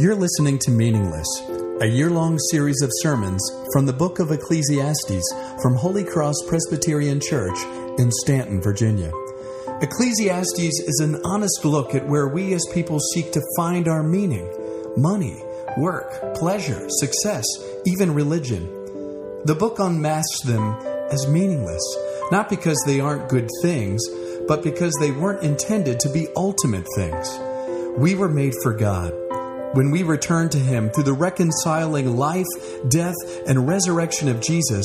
You're listening to Meaningless, a year long series of sermons from the book of Ecclesiastes from Holy Cross Presbyterian Church in Staunton, Virginia. Ecclesiastes is an honest look at where we as people seek to find our meaning money, work, pleasure, success, even religion. The book unmasks them as meaningless, not because they aren't good things, but because they weren't intended to be ultimate things. We were made for God. When we return to Him through the reconciling life, death, and resurrection of Jesus,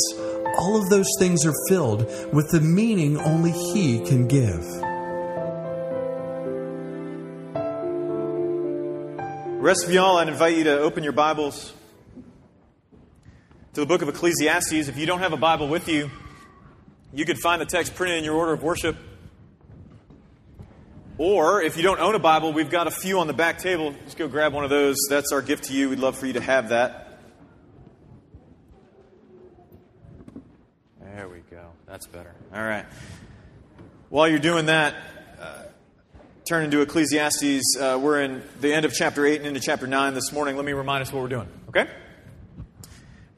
all of those things are filled with the meaning only He can give. The rest of y'all, I'd invite you to open your Bibles to the book of Ecclesiastes. If you don't have a Bible with you, you could find the text printed in your order of worship. Or if you don't own a Bible, we've got a few on the back table. Just go grab one of those. That's our gift to you. We'd love for you to have that. There we go. That's better. All right. While you're doing that, uh, turn into Ecclesiastes. Uh, we're in the end of chapter 8 and into chapter 9 this morning. Let me remind us what we're doing, okay?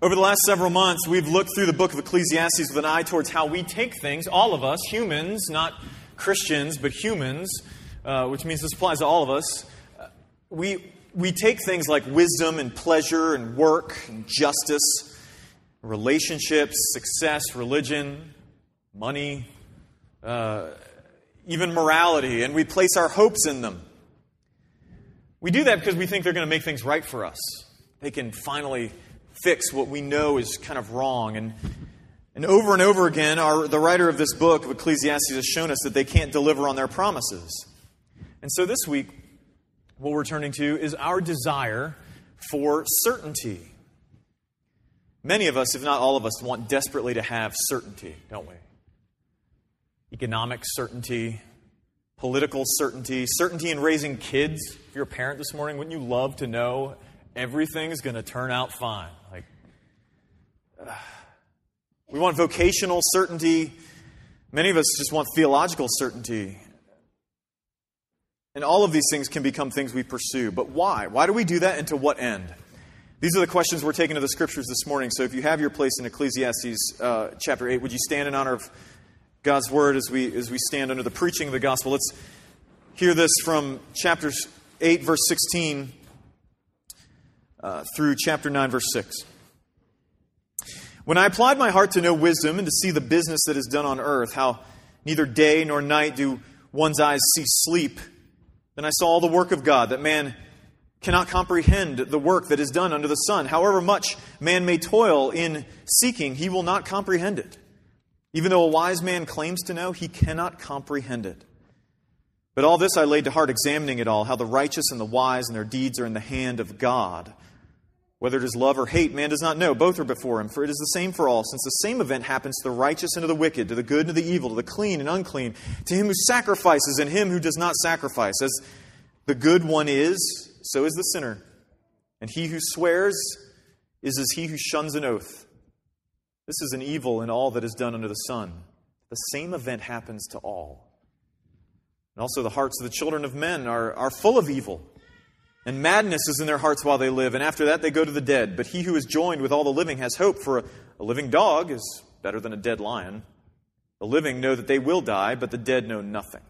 Over the last several months, we've looked through the book of Ecclesiastes with an eye towards how we take things, all of us, humans, not Christians, but humans, uh, which means this applies to all of us, uh, we, we take things like wisdom and pleasure and work and justice, relationships, success, religion, money, uh, even morality, and we place our hopes in them. We do that because we think they're going to make things right for us. They can finally fix what we know is kind of wrong. And and over and over again, our, the writer of this book of Ecclesiastes has shown us that they can't deliver on their promises. And so this week, what we're turning to is our desire for certainty. Many of us, if not all of us, want desperately to have certainty, don't we? Economic certainty, political certainty, certainty in raising kids. If you're a parent this morning, wouldn't you love to know everything's going to turn out fine? Like, uh, we want vocational certainty. Many of us just want theological certainty. And all of these things can become things we pursue. But why? Why do we do that and to what end? These are the questions we're taking to the scriptures this morning. So if you have your place in Ecclesiastes uh, chapter 8, would you stand in honor of God's word as we, as we stand under the preaching of the gospel? Let's hear this from chapter 8, verse 16, uh, through chapter 9, verse 6. When I applied my heart to know wisdom and to see the business that is done on earth, how neither day nor night do one's eyes see sleep, then I saw all the work of God, that man cannot comprehend the work that is done under the sun. However much man may toil in seeking, he will not comprehend it. Even though a wise man claims to know, he cannot comprehend it. But all this I laid to heart, examining it all, how the righteous and the wise and their deeds are in the hand of God. Whether it is love or hate, man does not know. Both are before him, for it is the same for all, since the same event happens to the righteous and to the wicked, to the good and to the evil, to the clean and unclean, to him who sacrifices and him who does not sacrifice. As the good one is, so is the sinner. And he who swears is as he who shuns an oath. This is an evil in all that is done under the sun. The same event happens to all. And also, the hearts of the children of men are, are full of evil. And madness is in their hearts while they live, and after that they go to the dead. But he who is joined with all the living has hope, for a, a living dog is better than a dead lion. The living know that they will die, but the dead know nothing.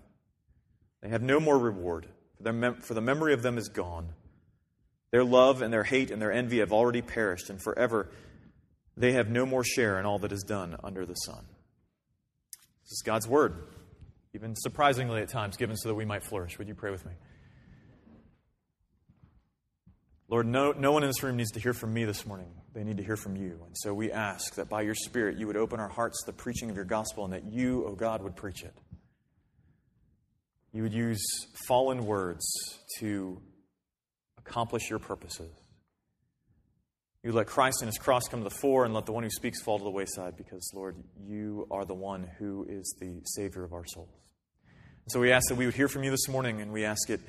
They have no more reward, for, mem- for the memory of them is gone. Their love and their hate and their envy have already perished, and forever they have no more share in all that is done under the sun. This is God's word, even surprisingly at times given so that we might flourish. Would you pray with me? Lord, no, no one in this room needs to hear from me this morning. They need to hear from you. And so we ask that by your Spirit you would open our hearts to the preaching of your gospel and that you, O oh God, would preach it. You would use fallen words to accomplish your purposes. You let Christ and his cross come to the fore and let the one who speaks fall to the wayside because, Lord, you are the one who is the Savior of our souls. And so we ask that we would hear from you this morning and we ask it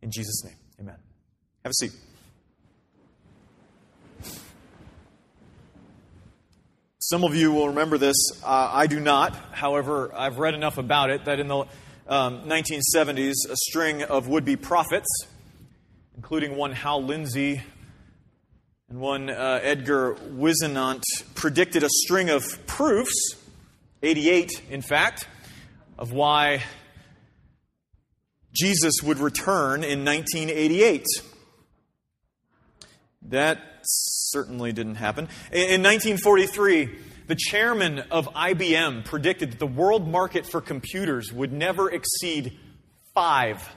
in Jesus' name. Amen. Have a seat. Some of you will remember this. Uh, I do not. However, I've read enough about it that in the um, 1970s, a string of would be prophets including one Hal Lindsey and one uh, Edgar Whisenant, predicted a string of proofs, 88 in fact, of why Jesus would return in 1988. That certainly didn't happen. In 1943, the chairman of IBM predicted that the world market for computers would never exceed five.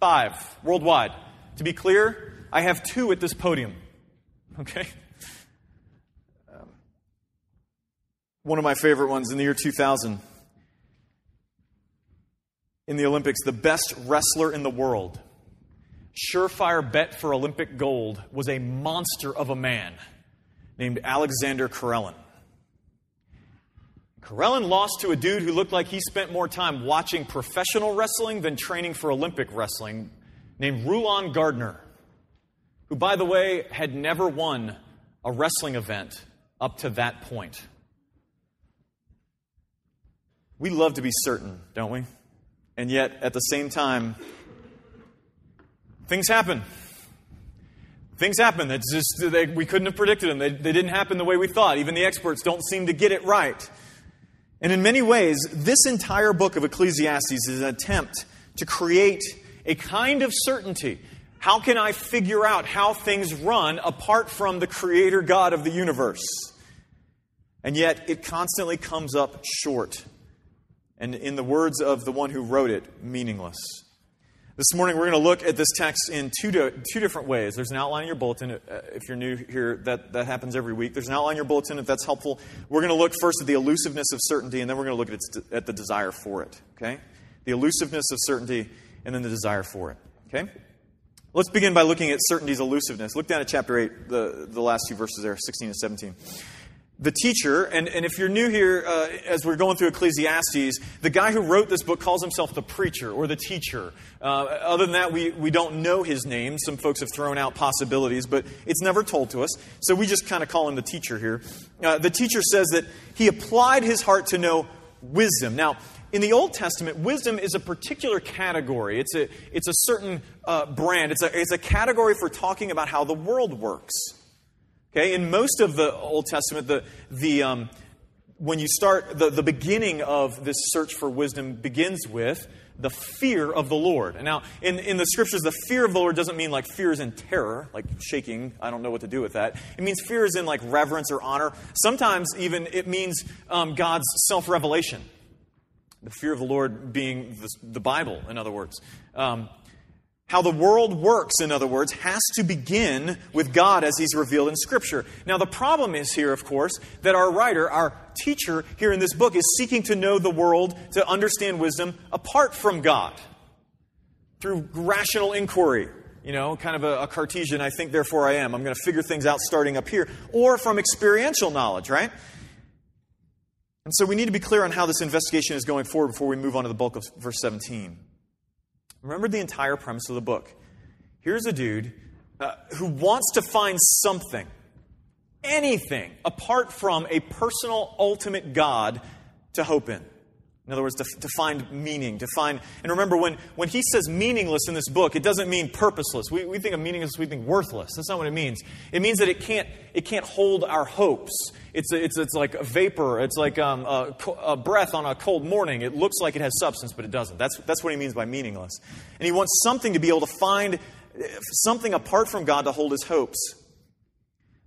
Five worldwide. To be clear, I have two at this podium. Okay? Um, one of my favorite ones in the year 2000. In the Olympics, the best wrestler in the world surefire bet for Olympic gold was a monster of a man named Alexander Karelin. Karelin lost to a dude who looked like he spent more time watching professional wrestling than training for Olympic wrestling, named Rulon Gardner, who, by the way, had never won a wrestling event up to that point. We love to be certain, don't we? And yet, at the same time, things happen. Things happen. It's just they, we couldn't have predicted them. They, they didn't happen the way we thought. Even the experts don't seem to get it right. And in many ways, this entire book of Ecclesiastes is an attempt to create a kind of certainty. How can I figure out how things run apart from the creator God of the universe? And yet, it constantly comes up short. And in the words of the one who wrote it, meaningless. This morning, we're going to look at this text in two, two different ways. There's an outline in your bulletin. Uh, if you're new here, that, that happens every week. There's an outline in your bulletin if that's helpful. We're going to look first at the elusiveness of certainty, and then we're going to look at, at the desire for it. Okay? The elusiveness of certainty, and then the desire for it. Okay? Let's begin by looking at certainty's elusiveness. Look down at chapter 8, the, the last few verses there, 16 and 17 the teacher, and, and if you're new here uh, as we're going through Ecclesiastes, the guy who wrote this book calls himself the preacher or the teacher. Uh, other than that, we, we don't know his name. Some folks have thrown out possibilities, but it's never told to us. So we just kind of call him the teacher here. Uh, the teacher says that he applied his heart to know wisdom. Now, in the Old Testament, wisdom is a particular category. It's a, it's a certain uh, brand, it's a, it's a category for talking about how the world works. Okay, in most of the Old Testament, the, the, um, when you start, the, the beginning of this search for wisdom begins with the fear of the Lord. And now, in, in the scriptures, the fear of the Lord doesn't mean like fear is in terror, like shaking. I don't know what to do with that. It means fear is in like reverence or honor. Sometimes even it means um, God's self revelation. The fear of the Lord being the, the Bible, in other words. Um, how the world works, in other words, has to begin with God as He's revealed in Scripture. Now, the problem is here, of course, that our writer, our teacher here in this book, is seeking to know the world, to understand wisdom apart from God through rational inquiry. You know, kind of a, a Cartesian, I think, therefore I am. I'm going to figure things out starting up here. Or from experiential knowledge, right? And so we need to be clear on how this investigation is going forward before we move on to the bulk of verse 17. Remember the entire premise of the book. Here's a dude uh, who wants to find something, anything, apart from a personal, ultimate God to hope in. In other words, to, to find meaning, to find. And remember, when, when he says meaningless in this book, it doesn't mean purposeless. We, we think of meaningless, we think worthless. That's not what it means. It means that it can't, it can't hold our hopes. It's, it's, it's like a vapor, it's like um, a, a breath on a cold morning. It looks like it has substance, but it doesn't. That's, that's what he means by meaningless. And he wants something to be able to find something apart from God to hold his hopes.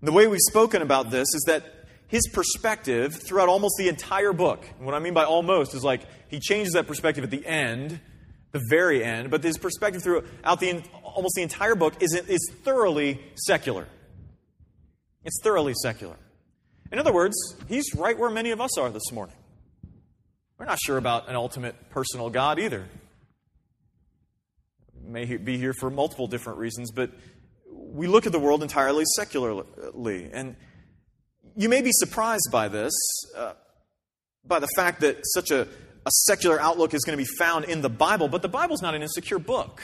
And the way we've spoken about this is that his perspective throughout almost the entire book. And what I mean by almost is like he changes that perspective at the end, the very end, but his perspective throughout the almost the entire book is, is thoroughly secular. It's thoroughly secular. In other words, he's right where many of us are this morning. We're not sure about an ultimate personal God either. May be here for multiple different reasons, but we look at the world entirely secularly. And you may be surprised by this, uh, by the fact that such a, a secular outlook is going to be found in the Bible, but the Bible's not an insecure book.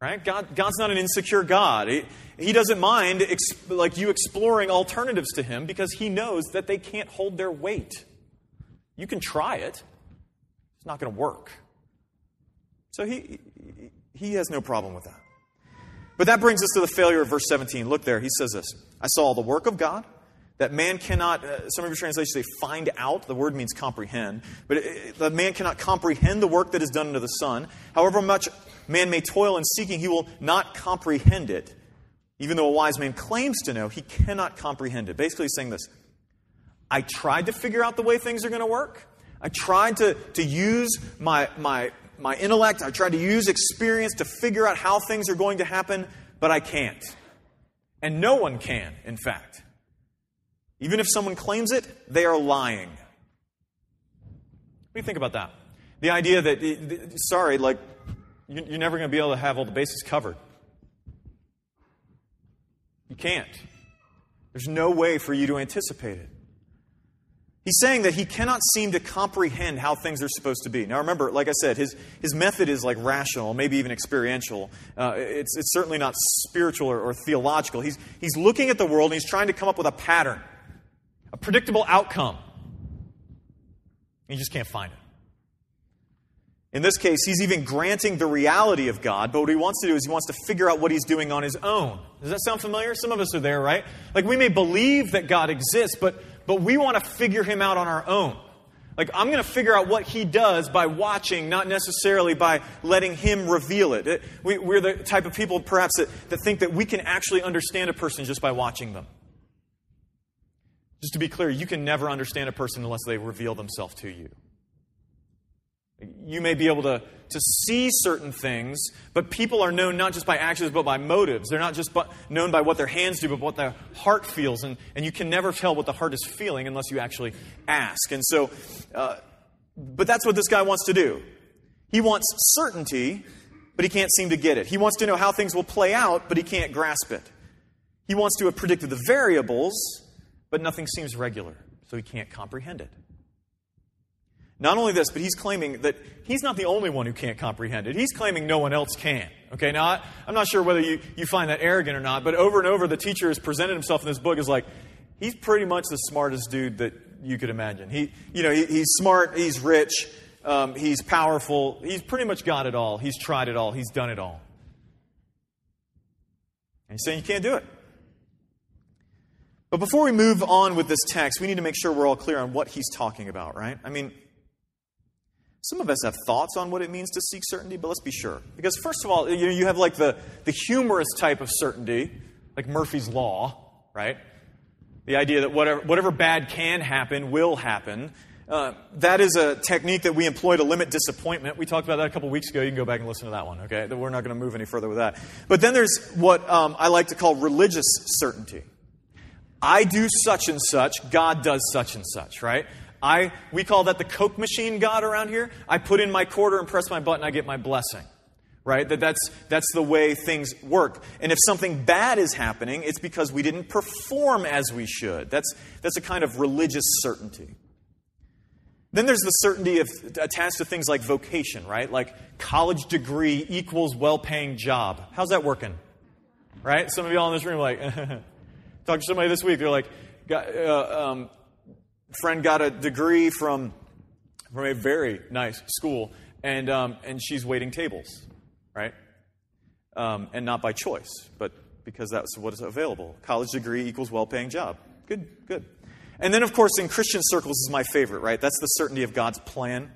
Right? God, God's not an insecure God. He, he doesn't mind ex, like you exploring alternatives to him because he knows that they can't hold their weight. You can try it. It's not going to work. So he he has no problem with that. But that brings us to the failure of verse 17. Look there, he says this I saw the work of God, that man cannot, uh, some of your translations say find out. The word means comprehend. But the man cannot comprehend the work that is done under the sun. However much man may toil in seeking, he will not comprehend it. Even though a wise man claims to know, he cannot comprehend it. Basically, he's saying this I tried to figure out the way things are going to work. I tried to, to use my, my, my intellect. I tried to use experience to figure out how things are going to happen, but I can't. And no one can, in fact. Even if someone claims it, they are lying. What do you think about that? The idea that, sorry, like, you're never going to be able to have all the bases covered. You can't. There's no way for you to anticipate it. He's saying that he cannot seem to comprehend how things are supposed to be. Now, remember, like I said, his, his method is like rational, maybe even experiential. Uh, it's, it's certainly not spiritual or, or theological. He's, he's looking at the world and he's trying to come up with a pattern, a predictable outcome. You just can't find it. In this case, he's even granting the reality of God, but what he wants to do is he wants to figure out what he's doing on his own. Does that sound familiar? Some of us are there, right? Like we may believe that God exists, but but we want to figure him out on our own. Like, I'm going to figure out what he does by watching, not necessarily by letting him reveal it. it we, are the type of people, perhaps, that, that think that we can actually understand a person just by watching them. Just to be clear, you can never understand a person unless they reveal themselves to you. You may be able to, to see certain things, but people are known not just by actions, but by motives. They're not just by, known by what their hands do, but what their heart feels. And, and you can never tell what the heart is feeling unless you actually ask. And so, uh, but that's what this guy wants to do. He wants certainty, but he can't seem to get it. He wants to know how things will play out, but he can't grasp it. He wants to have predicted the variables, but nothing seems regular, so he can't comprehend it. Not only this, but he's claiming that he's not the only one who can't comprehend it. He's claiming no one else can. Okay, now I, am not sure whether you, you find that arrogant or not, but over and over the teacher has presented himself in this book as like, he's pretty much the smartest dude that you could imagine. He, you know, he, he's smart, he's rich, um, he's powerful, he's pretty much got it all. He's tried it all, he's done it all. And he's saying you can't do it. But before we move on with this text, we need to make sure we're all clear on what he's talking about, right? I mean, some of us have thoughts on what it means to seek certainty, but let's be sure. Because, first of all, you, know, you have like the, the humorous type of certainty, like Murphy's Law, right? The idea that whatever, whatever bad can happen will happen. Uh, that is a technique that we employ to limit disappointment. We talked about that a couple weeks ago. You can go back and listen to that one, okay? We're not going to move any further with that. But then there's what um, I like to call religious certainty. I do such and such, God does such and such, right? I, we call that the Coke machine God around here. I put in my quarter and press my button, I get my blessing. Right? That that's, that's the way things work. And if something bad is happening, it's because we didn't perform as we should. That's, that's a kind of religious certainty. Then there's the certainty of, attached to things like vocation, right? Like college degree equals well paying job. How's that working? Right? Some of y'all in this room like, talk to somebody this week, they're like, uh, um, friend got a degree from, from a very nice school, and, um, and she's waiting tables, right? Um, and not by choice, but because that's what is available. College degree equals well paying job. Good, good. And then, of course, in Christian circles is my favorite, right? That's the certainty of God's plan.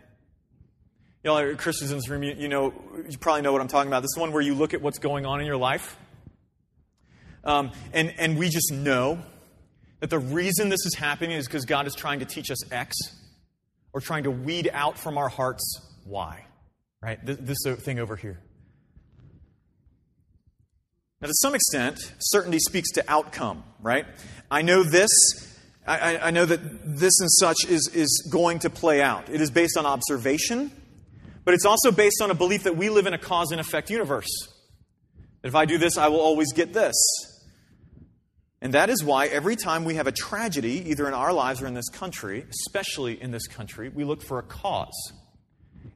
You know, Christians in this room, you, you, know, you probably know what I'm talking about. This is one where you look at what's going on in your life, um, and, and we just know that the reason this is happening is because God is trying to teach us X or trying to weed out from our hearts Y, right? This, this thing over here. Now, to some extent, certainty speaks to outcome, right? I know this, I, I, know that this and such is, is going to play out. It is based on observation, but it's also based on a belief that we live in a cause and effect universe. That if I do this, I will always get this. And that is why every time we have a tragedy, either in our lives or in this country, especially in this country, we look for a cause.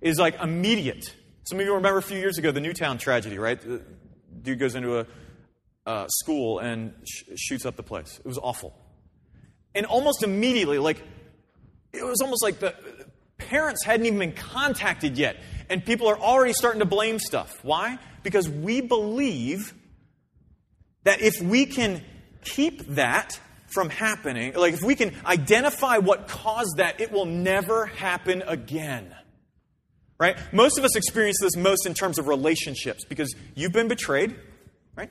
It is like immediate. Some of you remember a few years ago the Newtown tragedy, right? The dude goes into a uh, school and sh- shoots up the place. It was awful. And almost immediately, like, it was almost like the parents hadn't even been contacted yet. And people are already starting to blame stuff. Why? Because we believe that if we can keep that from happening, like if we can identify what caused that, it will never happen again. Right? Most of us experience this most in terms of relationships because you've been betrayed, right?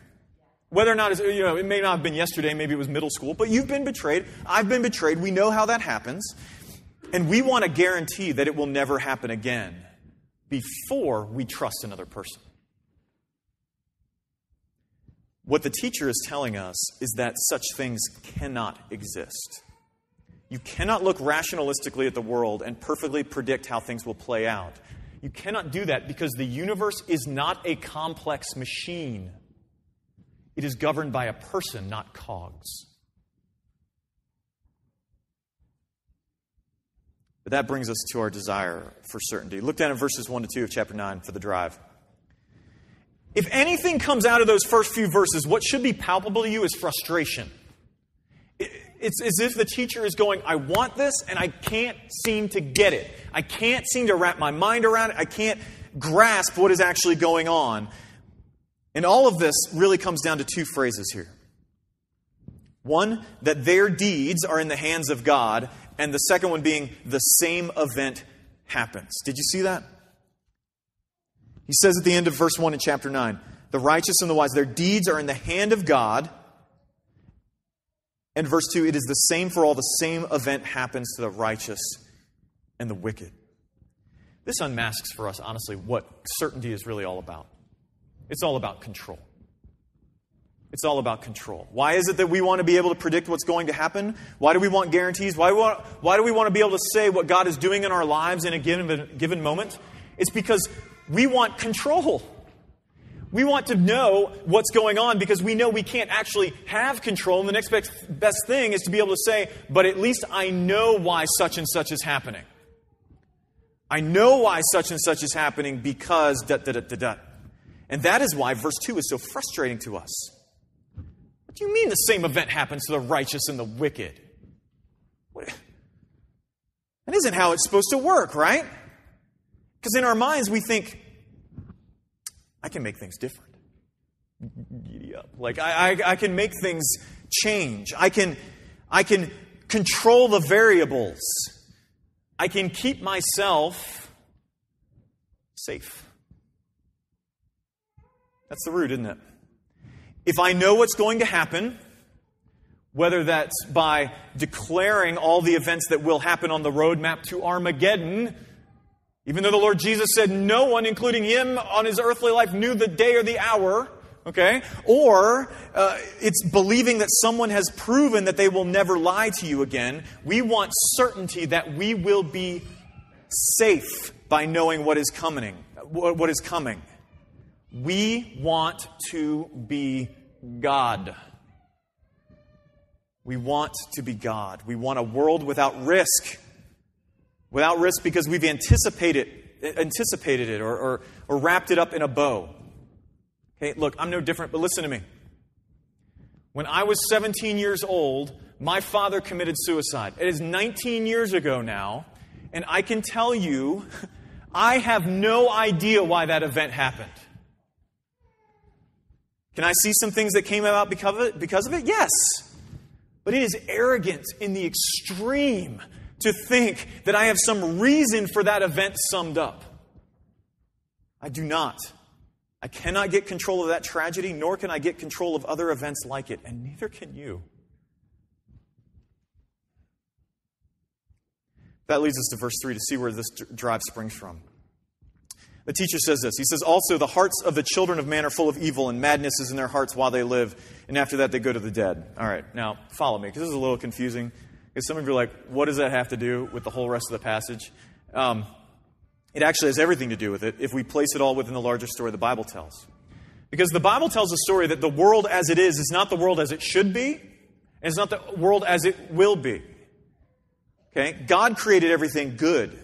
Whether or not it's, you know, it may not have been yesterday, maybe it was middle school, but you've been betrayed. I've been betrayed. We know how that happens. And we want to guarantee that it will never happen again before we trust another person. What the teacher is telling us is that such things cannot exist. You cannot look rationalistically at the world and perfectly predict how things will play out. You cannot do that because the universe is not a complex machine. It is governed by a person, not cogs. But that brings us to our desire for certainty. Look down at verses 1 to 2 of chapter 9 for the drive. If anything comes out of those first few verses, what should be palpable to you is frustration. It's as if the teacher is going, I want this, and I can't seem to get it. I can't seem to wrap my mind around it. I can't grasp what is actually going on. And all of this really comes down to two phrases here. One, that their deeds are in the hands of God, and the second one being the same event happens. Did you see that? He says at the end of verse 1 in chapter 9 the righteous and the wise, their deeds are in the hand of God. And verse 2 it is the same for all, the same event happens to the righteous and the wicked. This unmasks for us, honestly, what certainty is really all about. It's all about control. It's all about control. Why is it that we want to be able to predict what's going to happen? Why do we want guarantees? Why do we want, why do we want to be able to say what God is doing in our lives in a given, given moment? It's because we want control. We want to know what's going on because we know we can't actually have control. And the next best thing is to be able to say, but at least I know why such and such is happening. I know why such and such is happening because da da da da da. And that is why verse 2 is so frustrating to us. What do you mean the same event happens to the righteous and the wicked? What? That isn't how it's supposed to work, right? Because in our minds, we think, I can make things different. Giddy up. Like, I, I, I can make things change. I can, I can control the variables. I can keep myself safe. That's the root, isn't it? If I know what's going to happen, whether that's by declaring all the events that will happen on the roadmap to Armageddon, even though the Lord Jesus said no one, including him on his earthly life, knew the day or the hour, okay? Or uh, it's believing that someone has proven that they will never lie to you again. We want certainty that we will be safe by knowing what is coming. What is coming. We want to be God. We want to be God. We want a world without risk without risk because we've anticipated, anticipated it or, or, or wrapped it up in a bow. Okay, look, I'm no different, but listen to me. When I was 17 years old, my father committed suicide. It is 19 years ago now, and I can tell you, I have no idea why that event happened. Can I see some things that came about because of it? Because of it? Yes. But it is arrogant in the extreme to think that I have some reason for that event summed up. I do not. I cannot get control of that tragedy, nor can I get control of other events like it, and neither can you. That leads us to verse 3 to see where this drive springs from. The teacher says this. He says, Also, the hearts of the children of man are full of evil, and madness is in their hearts while they live, and after that they go to the dead. All right, now follow me, because this is a little confusing. Because some of you are like, what does that have to do with the whole rest of the passage? Um, it actually has everything to do with it if we place it all within the larger story the Bible tells. Because the Bible tells a story that the world as it is is not the world as it should be, and it's not the world as it will be. Okay? God created everything good.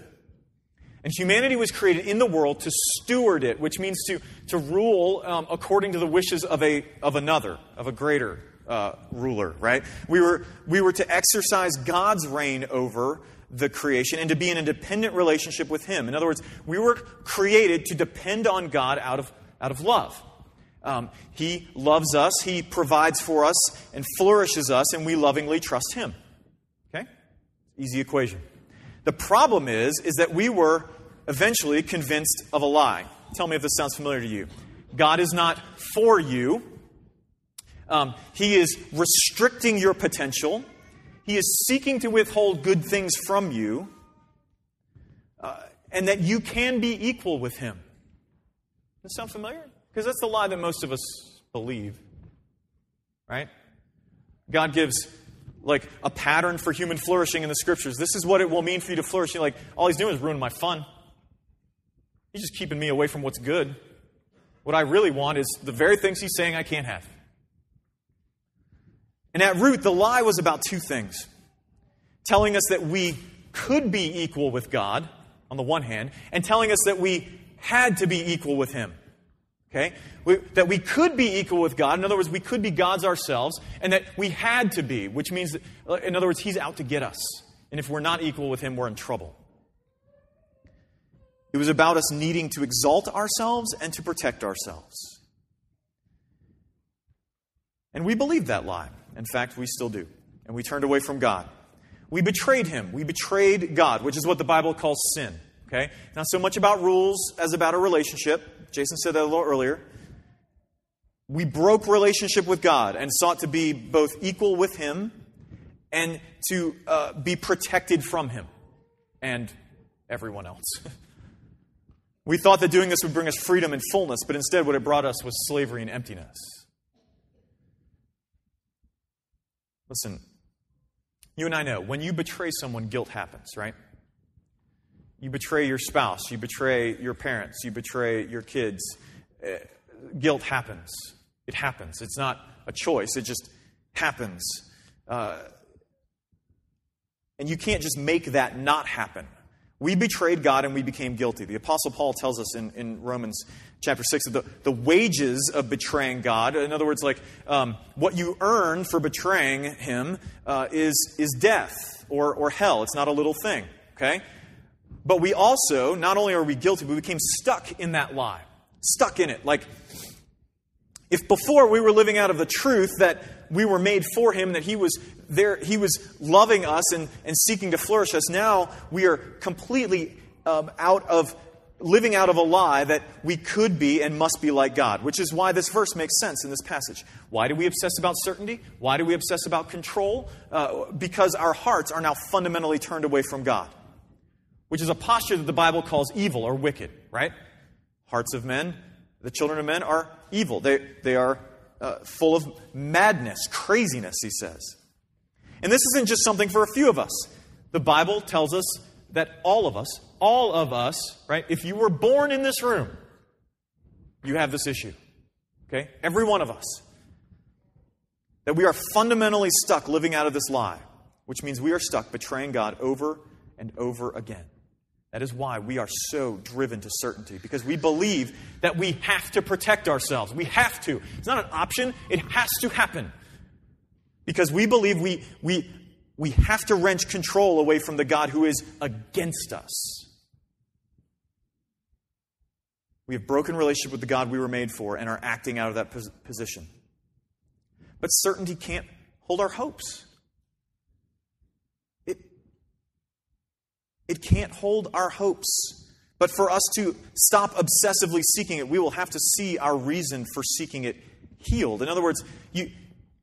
And humanity was created in the world to steward it, which means to, to rule um, according to the wishes of, a, of another, of a greater uh, ruler, right? We were, we were to exercise God's reign over the creation and to be in a dependent relationship with Him. In other words, we were created to depend on God out of out of love. Um, he loves us, He provides for us, and flourishes us, and we lovingly trust Him. Okay? Easy equation. The problem is, is that we were eventually convinced of a lie. Tell me if this sounds familiar to you. God is not for you. Um, he is restricting your potential. He is seeking to withhold good things from you, uh, and that you can be equal with Him. Does that sound familiar? Because that's the lie that most of us believe. Right? God gives like a pattern for human flourishing in the scriptures. This is what it will mean for you to flourish. You're like, all he's doing is ruining my fun. He's just keeping me away from what's good. What I really want is the very things he's saying I can't have. And at root, the lie was about two things telling us that we could be equal with God, on the one hand, and telling us that we had to be equal with him. Okay? We, that we could be equal with God. In other words, we could be gods ourselves, and that we had to be, which means, that, uh, in other words, He's out to get us. And if we're not equal with Him, we're in trouble. It was about us needing to exalt ourselves and to protect ourselves. And we believed that lie. In fact, we still do. And we turned away from God. We betrayed Him. We betrayed God, which is what the Bible calls sin. Okay? Not so much about rules as about a relationship. Jason said that a little earlier. We broke relationship with God and sought to be both equal with Him and to uh, be protected from Him and everyone else. we thought that doing this would bring us freedom and fullness, but instead, what it brought us was slavery and emptiness. Listen, you and I know when you betray someone, guilt happens, right? You betray your spouse, you betray your parents, you betray your kids. Uh, guilt happens. It happens. It's not a choice, it just happens. Uh, and you can't just make that not happen. We betrayed God and we became guilty. The Apostle Paul tells us in, in Romans chapter 6 that the, the wages of betraying God, in other words, like um, what you earn for betraying Him, uh, is, is death or, or hell. It's not a little thing, okay? But we also, not only are we guilty, but we became stuck in that lie, stuck in it. Like, if before we were living out of the truth that we were made for Him, that He was there, He was loving us and, and seeking to flourish us, now we are completely um, out of living out of a lie that we could be and must be like God, which is why this verse makes sense in this passage. Why do we obsess about certainty? Why do we obsess about control? Uh, because our hearts are now fundamentally turned away from God which is a posture that the Bible calls evil or wicked, right? Hearts of men, the children of men are evil. They, they are uh, full of madness, craziness, he says. And this isn't just something for a few of us. The Bible tells us that all of us, all of us, right? If you were born in this room, you have this issue. Okay? Every one of us. That we are fundamentally stuck living out of this lie, which means we are stuck betraying God over and over again. That is why we are so driven to certainty, because we believe that we have to protect ourselves. We have to. It's not an option, it has to happen. Because we believe we, we, we have to wrench control away from the God who is against us. We have broken relationship with the God we were made for and are acting out of that position. But certainty can't hold our hopes. It can't hold our hopes. But for us to stop obsessively seeking it, we will have to see our reason for seeking it healed. In other words, you,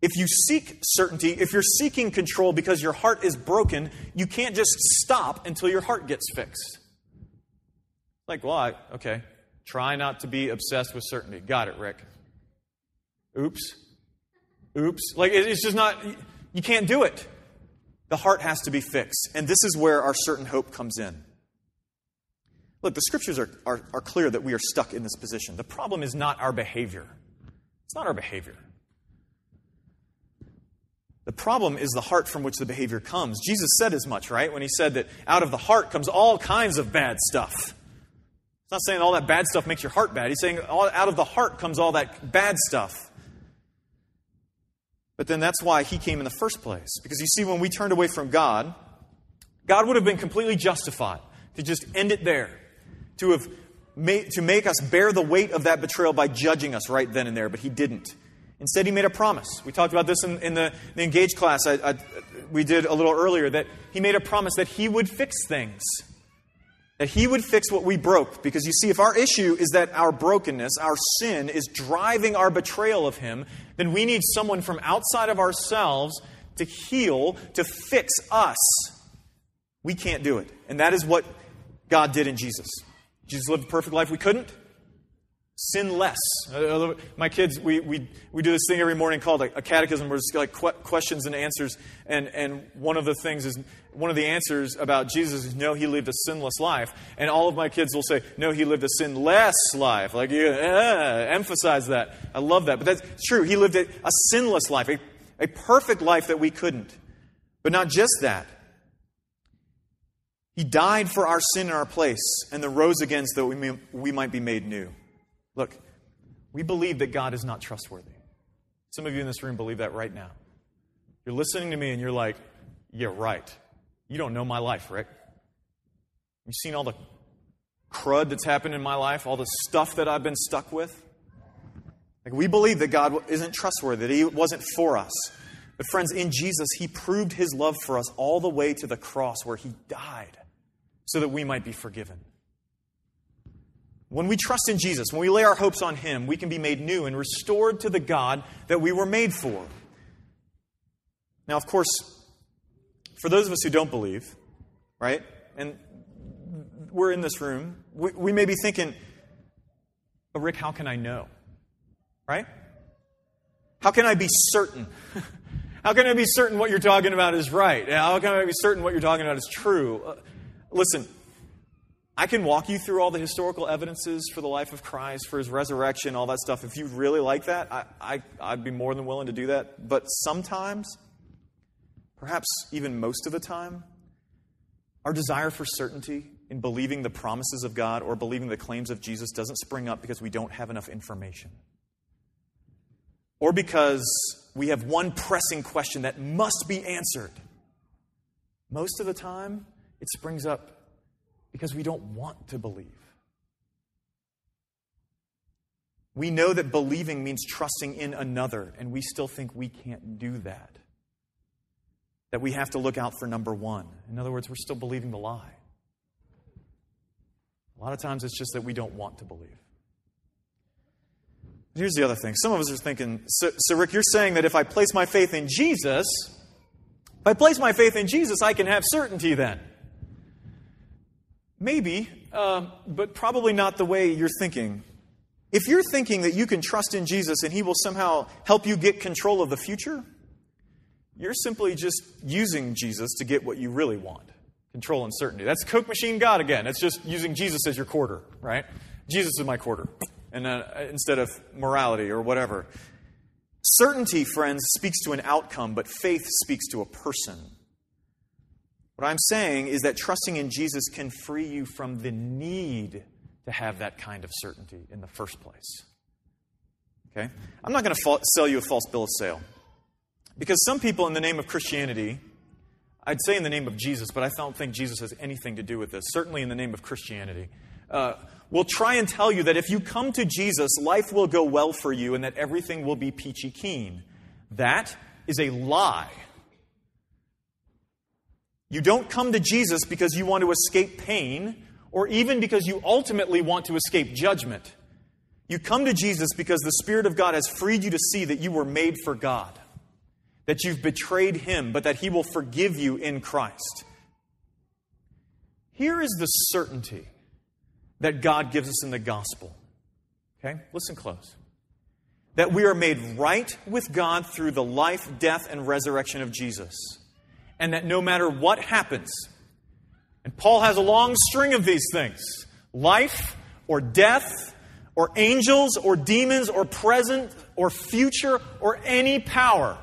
if you seek certainty, if you're seeking control because your heart is broken, you can't just stop until your heart gets fixed. Like, well, I, okay, try not to be obsessed with certainty. Got it, Rick. Oops. Oops. Like, it's just not, you can't do it. The heart has to be fixed. And this is where our certain hope comes in. Look, the scriptures are, are, are, clear that we are stuck in this position. The problem is not our behavior. It's not our behavior. The problem is the heart from which the behavior comes. Jesus said as much, right? When he said that out of the heart comes all kinds of bad stuff. It's not saying all that bad stuff makes your heart bad. He's saying all, out of the heart comes all that bad stuff. But then that's why he came in the first place. Because you see, when we turned away from God, God would have been completely justified to just end it there, to have to make us bear the weight of that betrayal by judging us right then and there, but he didn't. Instead, he made a promise. We talked about this in, in the, the Engage class I, I, we did a little earlier that he made a promise that he would fix things. That he would fix what we broke. Because you see, if our issue is that our brokenness, our sin, is driving our betrayal of him, then we need someone from outside of ourselves to heal, to fix us. We can't do it. And that is what God did in Jesus. Jesus lived a perfect life we couldn't sin less. My kids, we, we, we do this thing every morning called a, a catechism where it's like questions and answers. And, and one of the things is, one of the answers about Jesus is no, he lived a sinless life. And all of my kids will say, no, he lived a sinless life. Like, yeah, emphasize that. I love that. But that's true. He lived a, a sinless life, a, a perfect life that we couldn't. But not just that. He died for our sin in our place and then rose again so that we, may, we might be made new. Look, we believe that God is not trustworthy. Some of you in this room believe that right now. You're listening to me and you're like, yeah, right. You don't know my life, Rick. You've seen all the crud that's happened in my life, all the stuff that I've been stuck with. Like, we believe that God isn't trustworthy, that He wasn't for us. But, friends, in Jesus, He proved His love for us all the way to the cross where He died so that we might be forgiven. When we trust in Jesus, when we lay our hopes on Him, we can be made new and restored to the God that we were made for. Now, of course, for those of us who don't believe, right, and we're in this room, we, we may be thinking, oh, Rick, how can I know? Right? How can I be certain? how can I be certain what you're talking about is right? How can I be certain what you're talking about is true? Uh, listen, I can walk you through all the historical evidences for the life of Christ, for his resurrection, all that stuff. If you really like that, I, I, I'd be more than willing to do that. But sometimes, perhaps even most of the time, our desire for certainty in believing the promises of God or believing the claims of Jesus doesn't spring up because we don't have enough information. Or because we have one pressing question that must be answered. Most of the time, it springs up because we don't want to believe. We know that believing means trusting in another, and we still think we can't do that. That we have to look out for number one. In other words, we're still believing the lie. A lot of times it's just that we don't want to believe. Here's the other thing. Some of us are thinking, so, so, Rick, you're saying that if I place my faith in Jesus, if I place my faith in Jesus, I can have certainty then. Maybe, uh, but probably not the way you're thinking. If you're thinking that you can trust in Jesus and he will somehow help you get control of the future, you're simply just using Jesus to get what you really want control and certainty. That's Coke machine God again. It's just using Jesus as your quarter, right? Jesus is my quarter, and uh, instead of morality or whatever. Certainty, friends, speaks to an outcome, but faith speaks to a person. What I'm saying is that trusting in Jesus can free you from the need to have that kind of certainty in the first place. Okay? I'm not going to fa- sell you a false bill of sale. Because some people, in the name of Christianity, I'd say in the name of Jesus, but I don't think Jesus has anything to do with this, certainly in the name of Christianity, uh, will try and tell you that if you come to Jesus, life will go well for you and that everything will be peachy keen. That is a lie. You don't come to Jesus because you want to escape pain or even because you ultimately want to escape judgment. You come to Jesus because the Spirit of God has freed you to see that you were made for God, that you've betrayed Him, but that He will forgive you in Christ. Here is the certainty that God gives us in the gospel. Okay? Listen close. That we are made right with God through the life, death, and resurrection of Jesus and that no matter what happens, and Paul has a long string of these things life or death or angels or demons or present or future or any power,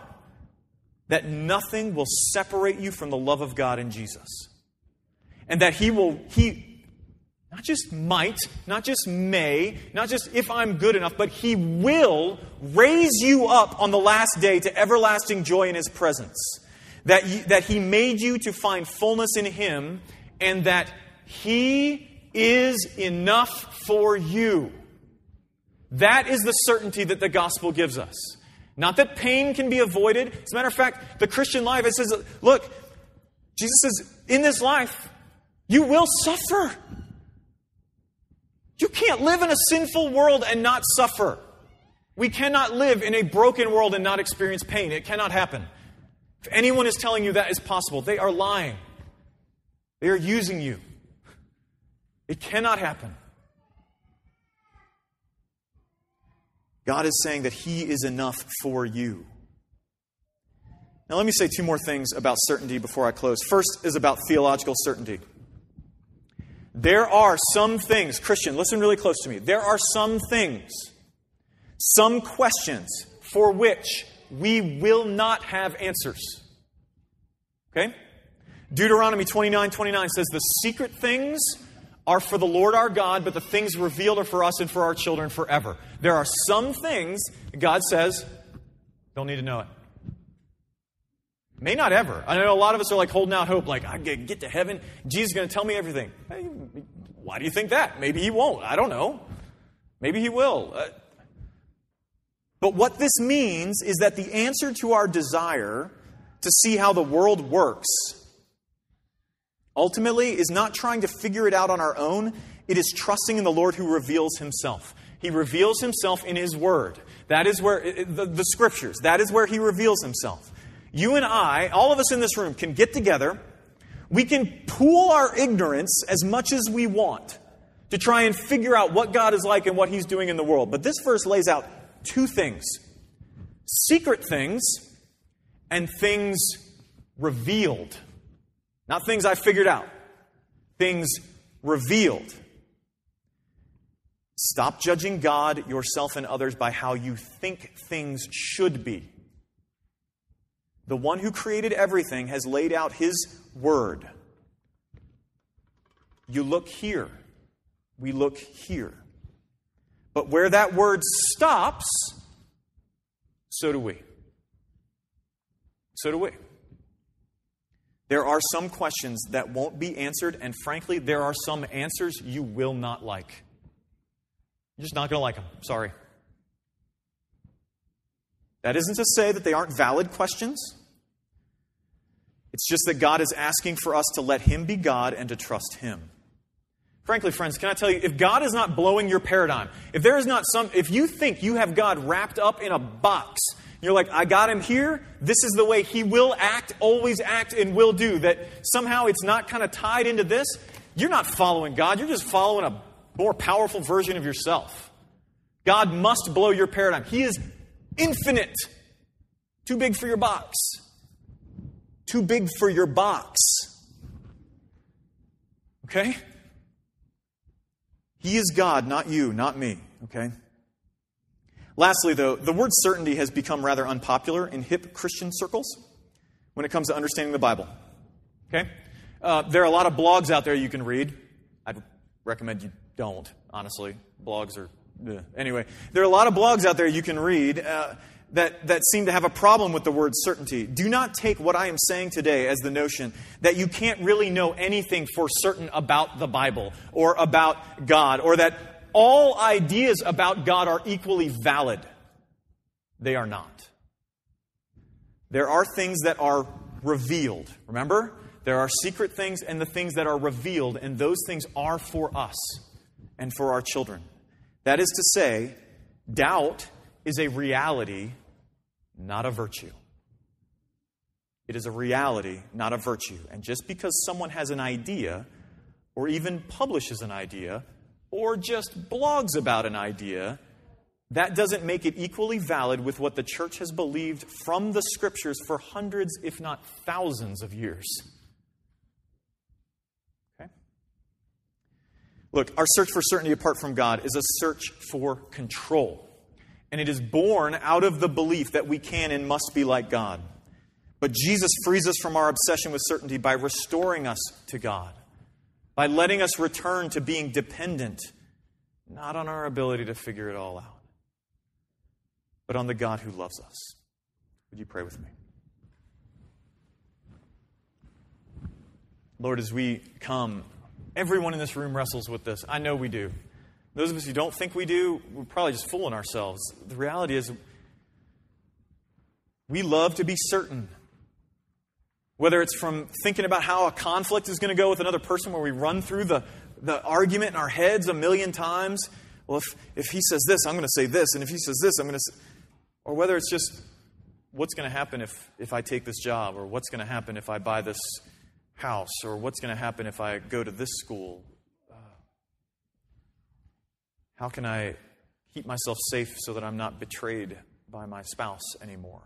that nothing will separate you from the love of God in Jesus. And that He will, He not just might, not just may, not just if I'm good enough, but He will raise you up on the last day to everlasting joy in His presence that, you, that He made you to find fullness in Him, and that He is enough for you. That is the certainty that the gospel gives us. Not that pain can be avoided. As a matter of fact, the Christian life, it says, look, Jesus says, in this life, you will suffer. You can't live in a sinful world and not suffer. We cannot live in a broken world and not experience pain. It cannot happen. If anyone is telling you that is possible, they are lying. They are using you. It cannot happen. God is saying that He is enough for you. Now, let me say two more things about certainty before I close. First is about theological certainty. There are some things, Christian, listen really close to me. There are some things, some questions for which we will not have answers. Okay? Deuteronomy 29 29 says, The secret things are for the Lord our God, but the things revealed are for us and for our children forever. There are some things God says, don't need to know it. May not ever. I know a lot of us are like holding out hope, like, I get to heaven, Jesus is going to tell me everything. Hey, why do you think that? Maybe he won't. I don't know. Maybe he will. Uh, but what this means is that the answer to our desire to see how the world works ultimately is not trying to figure it out on our own, it is trusting in the Lord who reveals himself. He reveals himself in his word. That is where, the, the scriptures, that is where he reveals himself. You and I, all of us in this room, can get together. We can pool our ignorance as much as we want to try and figure out what God is like and what he's doing in the world. But this verse lays out two things secret things and things revealed. Not things I figured out, things revealed. Stop judging God, yourself, and others by how you think things should be. The one who created everything has laid out his word. You look here. We look here. But where that word stops, so do we. So do we. There are some questions that won't be answered, and frankly, there are some answers you will not like. You're just not going to like them. Sorry. That isn't to say that they aren't valid questions. It's just that God is asking for us to let Him be God and to trust Him. Frankly, friends, can I tell you, if God is not blowing your paradigm, if there is not some, if you think you have God wrapped up in a box you're like, I got him here. This is the way he will act, always act, and will do. That somehow it's not kind of tied into this. You're not following God. You're just following a more powerful version of yourself. God must blow your paradigm. He is infinite. Too big for your box. Too big for your box. Okay? He is God, not you, not me. Okay? Lastly, though, the word certainty has become rather unpopular in hip Christian circles when it comes to understanding the Bible. Okay? Uh, there are a lot of blogs out there you can read. I'd recommend you don't, honestly. Blogs are. Anyway, there are a lot of blogs out there you can read uh, that, that seem to have a problem with the word certainty. Do not take what I am saying today as the notion that you can't really know anything for certain about the Bible or about God or that all ideas about God are equally valid. They are not. There are things that are revealed. Remember? There are secret things and the things that are revealed, and those things are for us and for our children. That is to say, doubt is a reality, not a virtue. It is a reality, not a virtue. And just because someone has an idea or even publishes an idea or just blogs about an idea, that doesn't make it equally valid with what the church has believed from the scriptures for hundreds, if not thousands, of years. Okay? Look, our search for certainty apart from God is a search for control. And it is born out of the belief that we can and must be like God. But Jesus frees us from our obsession with certainty by restoring us to God by letting us return to being dependent, not on our ability to figure it all out, but on the God who loves us. Would you pray with me? Lord, as we come Everyone in this room wrestles with this. I know we do. Those of us who don't think we do, we're probably just fooling ourselves. The reality is, we love to be certain. Whether it's from thinking about how a conflict is going to go with another person, where we run through the, the argument in our heads a million times. Well, if, if he says this, I'm going to say this. And if he says this, I'm going to say. Or whether it's just what's going to happen if, if I take this job, or what's going to happen if I buy this house, or what's going to happen if I go to this school. How can I keep myself safe so that I'm not betrayed by my spouse anymore?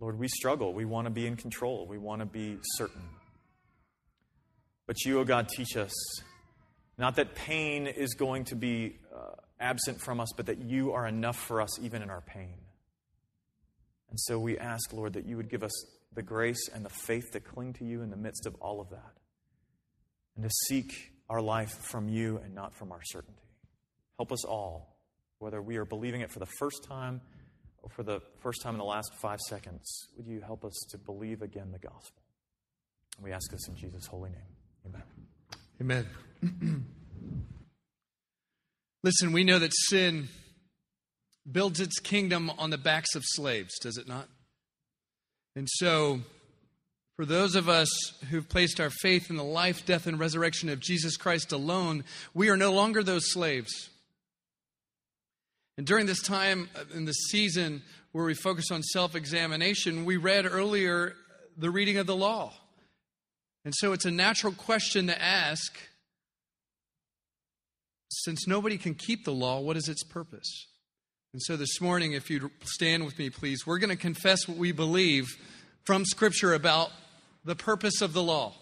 Lord, we struggle. We want to be in control. We want to be certain. But you, O oh God, teach us not that pain is going to be uh, absent from us, but that you are enough for us even in our pain. And so we ask, Lord, that you would give us the grace and the faith to cling to you in the midst of all of that and to seek our life from you and not from our certainty. Help us all, whether we are believing it for the first time or for the first time in the last five seconds, would you help us to believe again the gospel? We ask this in Jesus' holy name. Amen. Amen. Listen, we know that sin builds its kingdom on the backs of slaves, does it not? And so, for those of us who've placed our faith in the life, death, and resurrection of Jesus Christ alone, we are no longer those slaves. And during this time uh, in the season where we focus on self examination, we read earlier the reading of the law. And so it's a natural question to ask since nobody can keep the law, what is its purpose? And so this morning, if you'd stand with me, please, we're going to confess what we believe from Scripture about the purpose of the law.